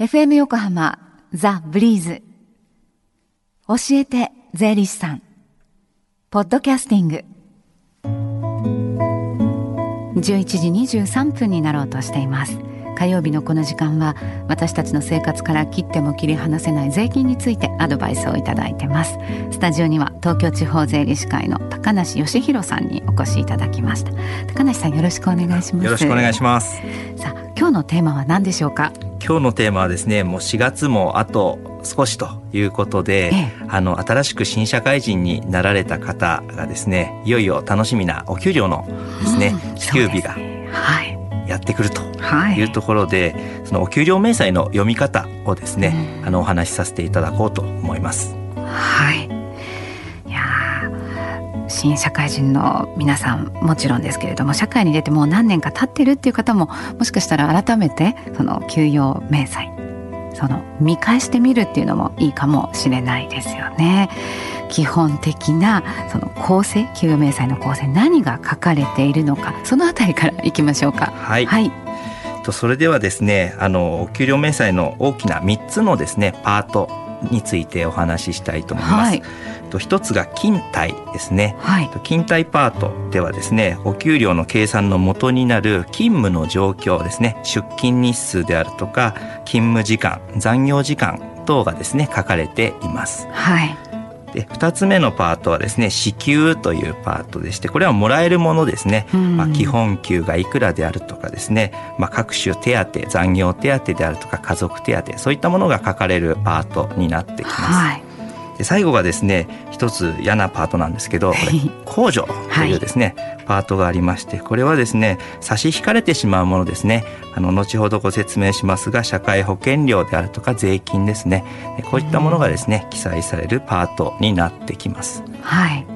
FM 横浜ザ・ブリーズ。教えて税理士さん。ポッドキャスティング。11時23分になろうとしています。火曜日のこの時間は私たちの生活から切っても切り離せない税金についてアドバイスをいただいてます。スタジオには東京地方税理士会の高梨義弘さんにお越しいただきました。高梨さんよろしくお願いします。よろしくお願いします。さあ今日のテーマは何でしょうか？今日のテーマはですねもう4月もあと少しということで、ええ、あの新しく新社会人になられた方がですねいよいよ楽しみなお給料のですね、うん、支給日が、はい、やってくるとい。うところで、はい、そのお給料明細の読み方をですね、うん、あのお話しさせていただこうと思います。はい新社会人の皆さんもちろんですけれども社会に出てもう何年か経ってるっていう方ももしかしたら改めてその給与明細その見返してみるっていうのもいいかもしれないですよね。基本的なその構成給与明細の構成何が書かれているのかそのあたりからいきましょうか。はい、はいとそれではですねあの給料明細の大きな3つのですねパートについてお話ししたいと思います。はいと一つが勤怠ですね、はい、勤怠パートではですねお給料の計算の元になる勤務の状況ですね。出勤日数であるとか勤務時間残業時間等がですね書かれています。はい。で2つ目のパートはですね支給というパートでしてこれはもらえるものですね、まあ、基本給がいくらであるとかですね、まあ、各種手当残業手当であるとか家族手当そういったものが書かれるパートになってきます。はいで最後がですね一つ嫌なパートなんですけど、控除というですね、はい、パートがありましてこれはですね差し引かれてしまうものですね。あの後ほどご説明しますが社会保険料であるとか税金ですね。こういったものがですね記載されるパートになってきます。はい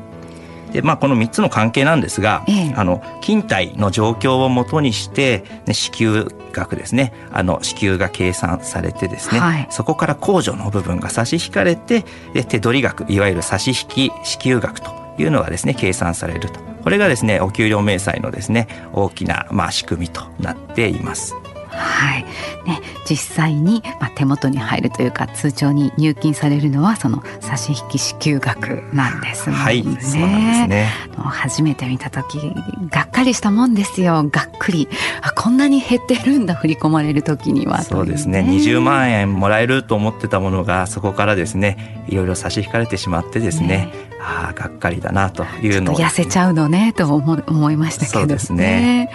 でまあ、この3つの関係なんですが、ええ、あの勤怠の状況をもとにして、ね、支給額ですね。あの支給が計算されてですね、はい、そこから控除の部分が差し引かれてで手取り額いわゆる差し引き支給額というのがですね計算されると。これがですねお給料明細のですね大きなまあ仕組みとなっています。はい。ね、実際に、まあ、手元に入るというか通帳に入金されるのはその差し引き支給額なんですもんね。はい、そうなんですね。初めて見た時がっかりしたもんですよ。がっくり。あこんなに減ってるんだ振り込まれる時には、ね、そうですね。20万円もらえると思ってたものがそこからですねいろいろ差し引かれてしまってですね。ね。ああがっかりだなというのを痩せちゃうのねと思思いましたけどね。そうですね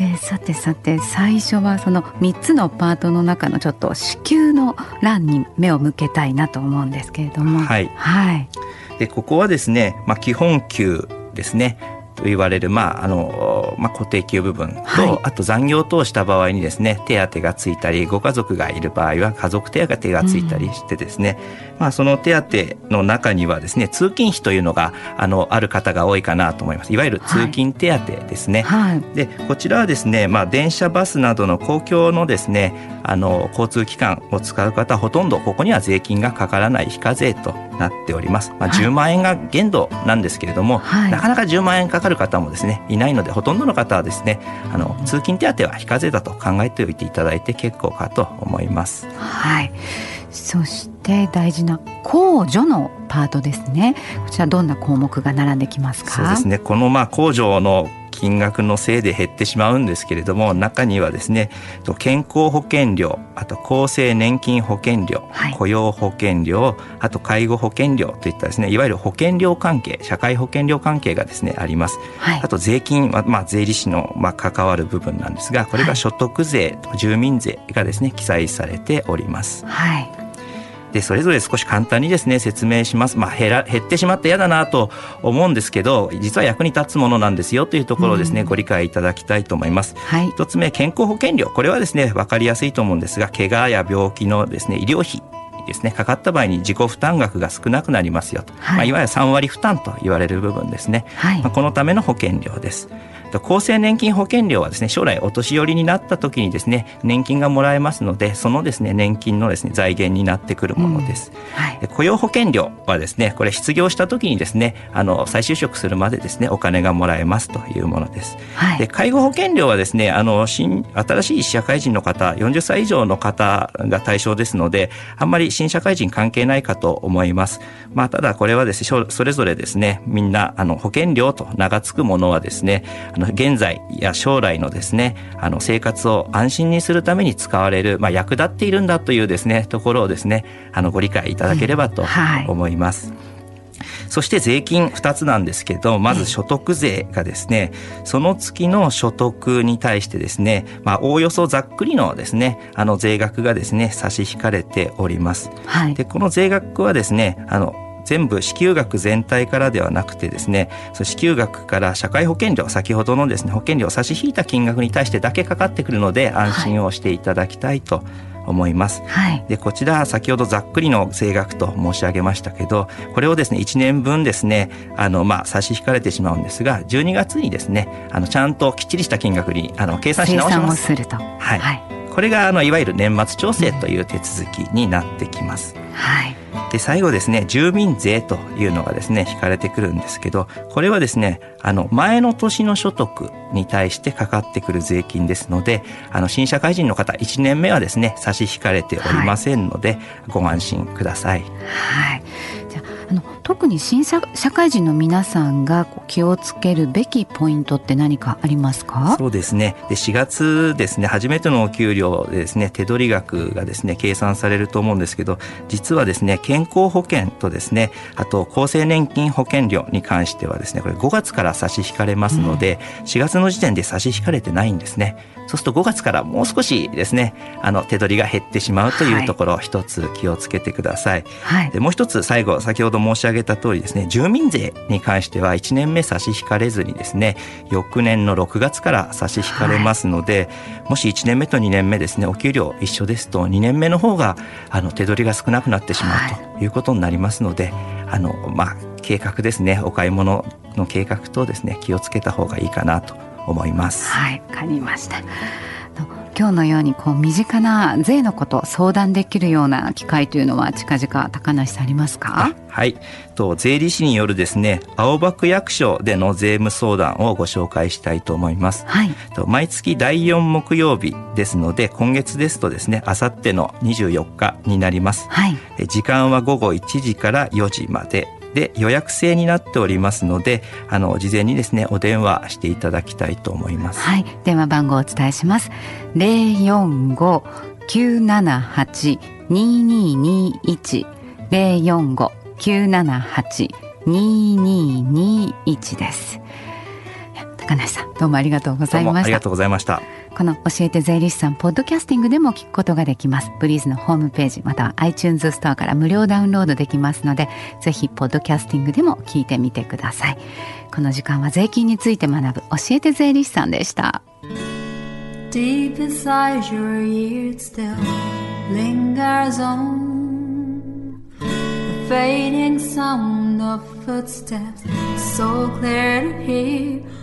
えー、さてさて最初はその3つのパートの中のちょっと支給の欄に目を向けたいなと思うんですけれども。はい、はい、でここはですね、まあ、基本給ですねと言われる、まああのまあ、固定給部分と、はい、あと残業等した場合にですね手当がついたりご家族がいる場合は家族手当がついたりしてですね、うん、まあ、その手当の中にはですね通勤費というのがあのある方が多いかなと思います。いわゆる通勤手当ですね。はい、でこちらはですね、まあ、電車バスなどの公共のですねあの交通機関を使う方ほとんどここには税金がかからない非課税となっております。まあ、10万円が限度なんですけれども、はい、なかなか10万円かかる方もですねいないのでほとんどの方はですねあの通勤手当は非課税だと考えておいていただいて結構かと思います。はいそして大事な控除のパートですね。こちらどんな項目が並んできますか？そうですね。このまあ控除の金額のせいで減ってしまうんですけれども中にはですね健康保険料あと厚生年金保険料、はい、雇用保険料あと介護保険料といったですねいわゆる保険料関係社会保険料関係がですねあります、はい、あと税金は、まあ、税理士の、まあ、関わる部分なんですがこれが所得税、はい、住民税がですね記載されております。はいでそれぞれ少し簡単にですね説明します。まあ、減ら減ってしまって嫌だなと思うんですけど実は役に立つものなんですよというところをですね、うん、ご理解いただきたいと思います。はい、1つ目健康保険料。これはですね分かりやすいと思うんですが怪我や病気のですね医療費ですねかかった場合に自己負担額が少なくなりますよと、はい。まあ、いわゆる3割負担と言われる部分ですね、はい。まあ、このための保険料です。厚生年金保険料はですね将来お年寄りになった時にですね年金がもらえますのでそのですね年金のですね財源になってくるものです、うん。はい、雇用保険料はですねこれ失業した時にですねあの再就職するまでですねお金がもらえますというものです、はい、で介護保険料はですねあの新新しい社会人の方40歳以上の方が対象ですのであんまり新社会人関係ないかと思います。まあただこれはですねそれぞれですねみんなあの保険料と名が付くものはですねあの現在や将来のですねあの生活を安心にするために使われる、まあ、役立っているんだというですねところをですねあのご理解いただければと思います。うんはいそして税金2つなんですけど、まず所得税がですね、その月の所得に対してですね、まあ、おおよそざっくりのですね、あの税額がですね、差し引かれております。はい、で、この税額はですね、あの、全部支給額全体からではなくてですねそ支給額から社会保険料先ほどのですね保険料を差し引いた金額に対してだけかかってくるので安心をしていただきたいと思います。はい、でこちら先ほどざっくりの税額と申し上げましたけどこれをですね1年分ですねあのまあ差し引かれてしまうんですが12月にですねあのちゃんときっちりした金額にあの計算し直します。するとはい、はい、これがあのいわゆる年末調整という手続きになってきます。はいで最後ですね住民税というのがですね引かれてくるんですけどこれはですねあの前の年の所得に対してかかってくる税金ですのであの新社会人の方1年目はですね差し引かれておりませんので、はい、ご安心ください。はいじゃあの特に新社会人の皆さんが気をつけるべきポイントって何かありますか？そうですね。で4月ですね初めてのお給料でですね手取り額がですね計算されると思うんですけど実はですね健康保険とですねあと厚生年金保険料に関してはですねこれ5月から差し引かれますので、うん、4月の時点で差し引かれてないんですね。そうすると5月からもう少しですねあの手取りが減ってしまうというところ一つ気をつけてください、はい、でもう一つ最後先ほど申し上げた通りですね住民税に関しては1年目差し引かれずにですね翌年の6月から差し引かれますので、はい、もし1年目と2年目ですねお給料一緒ですと2年目の方があの手取りが少なくなってしまうということになりますので、あのまあ計画ですねお買い物の計画とですね気をつけた方がいいかなと思います。はい、わかりました。今日のようにこう身近な税のこと相談できるような機会というのは近々高梨さんありますか？はい。と税理士によるですね青葉区役所での税務相談をご紹介したいと思います、はい、と毎月第4木曜日ですので今月ですとですねあさっての24日になります、はい、時間は午後1時から4時までで予約制になっておりますのであの事前にですねお電話していただきたいと思います。はい。電話番号をお伝えします。零四五九七八二二二一。零四五九七八二二二一です。高梨さんどうもありがとうございました。ありがとうございました。この教えて税理士さんポッドキャスティングでも聞くことができます。ブリーズのホームページまたは iTunes ストアから無料ダウンロードできますのでぜひポッドキャスティングでも聞いてみてください。この時間は税金について学ぶ教えて税理士さんでした。Deep inside your ears still lingers on the fading sound of footsteps so clear to hear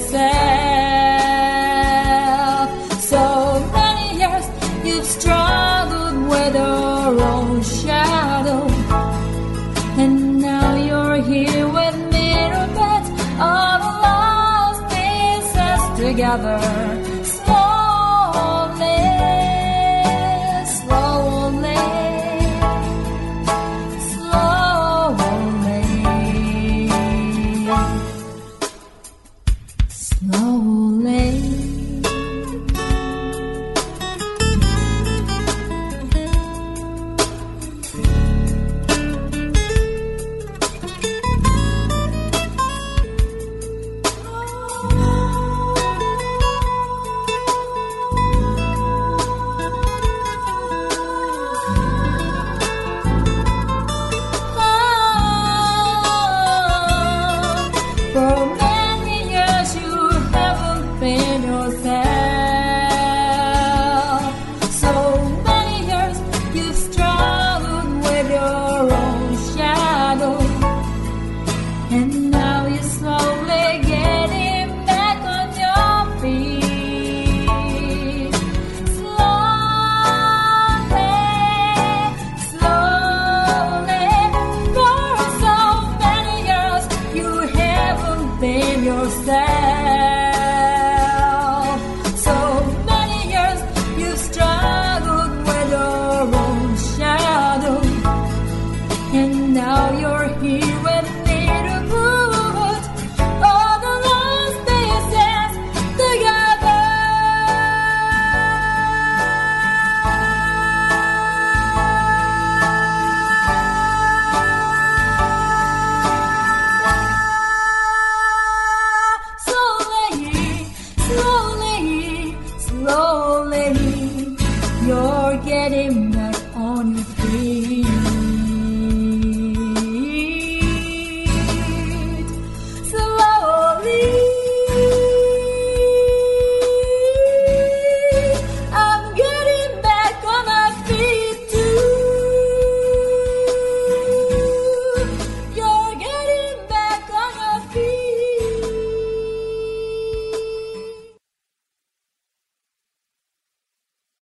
yourself. So many years you've struggled with your own shadow, and now you're here with me, mirror beds of lost pieces together. almost.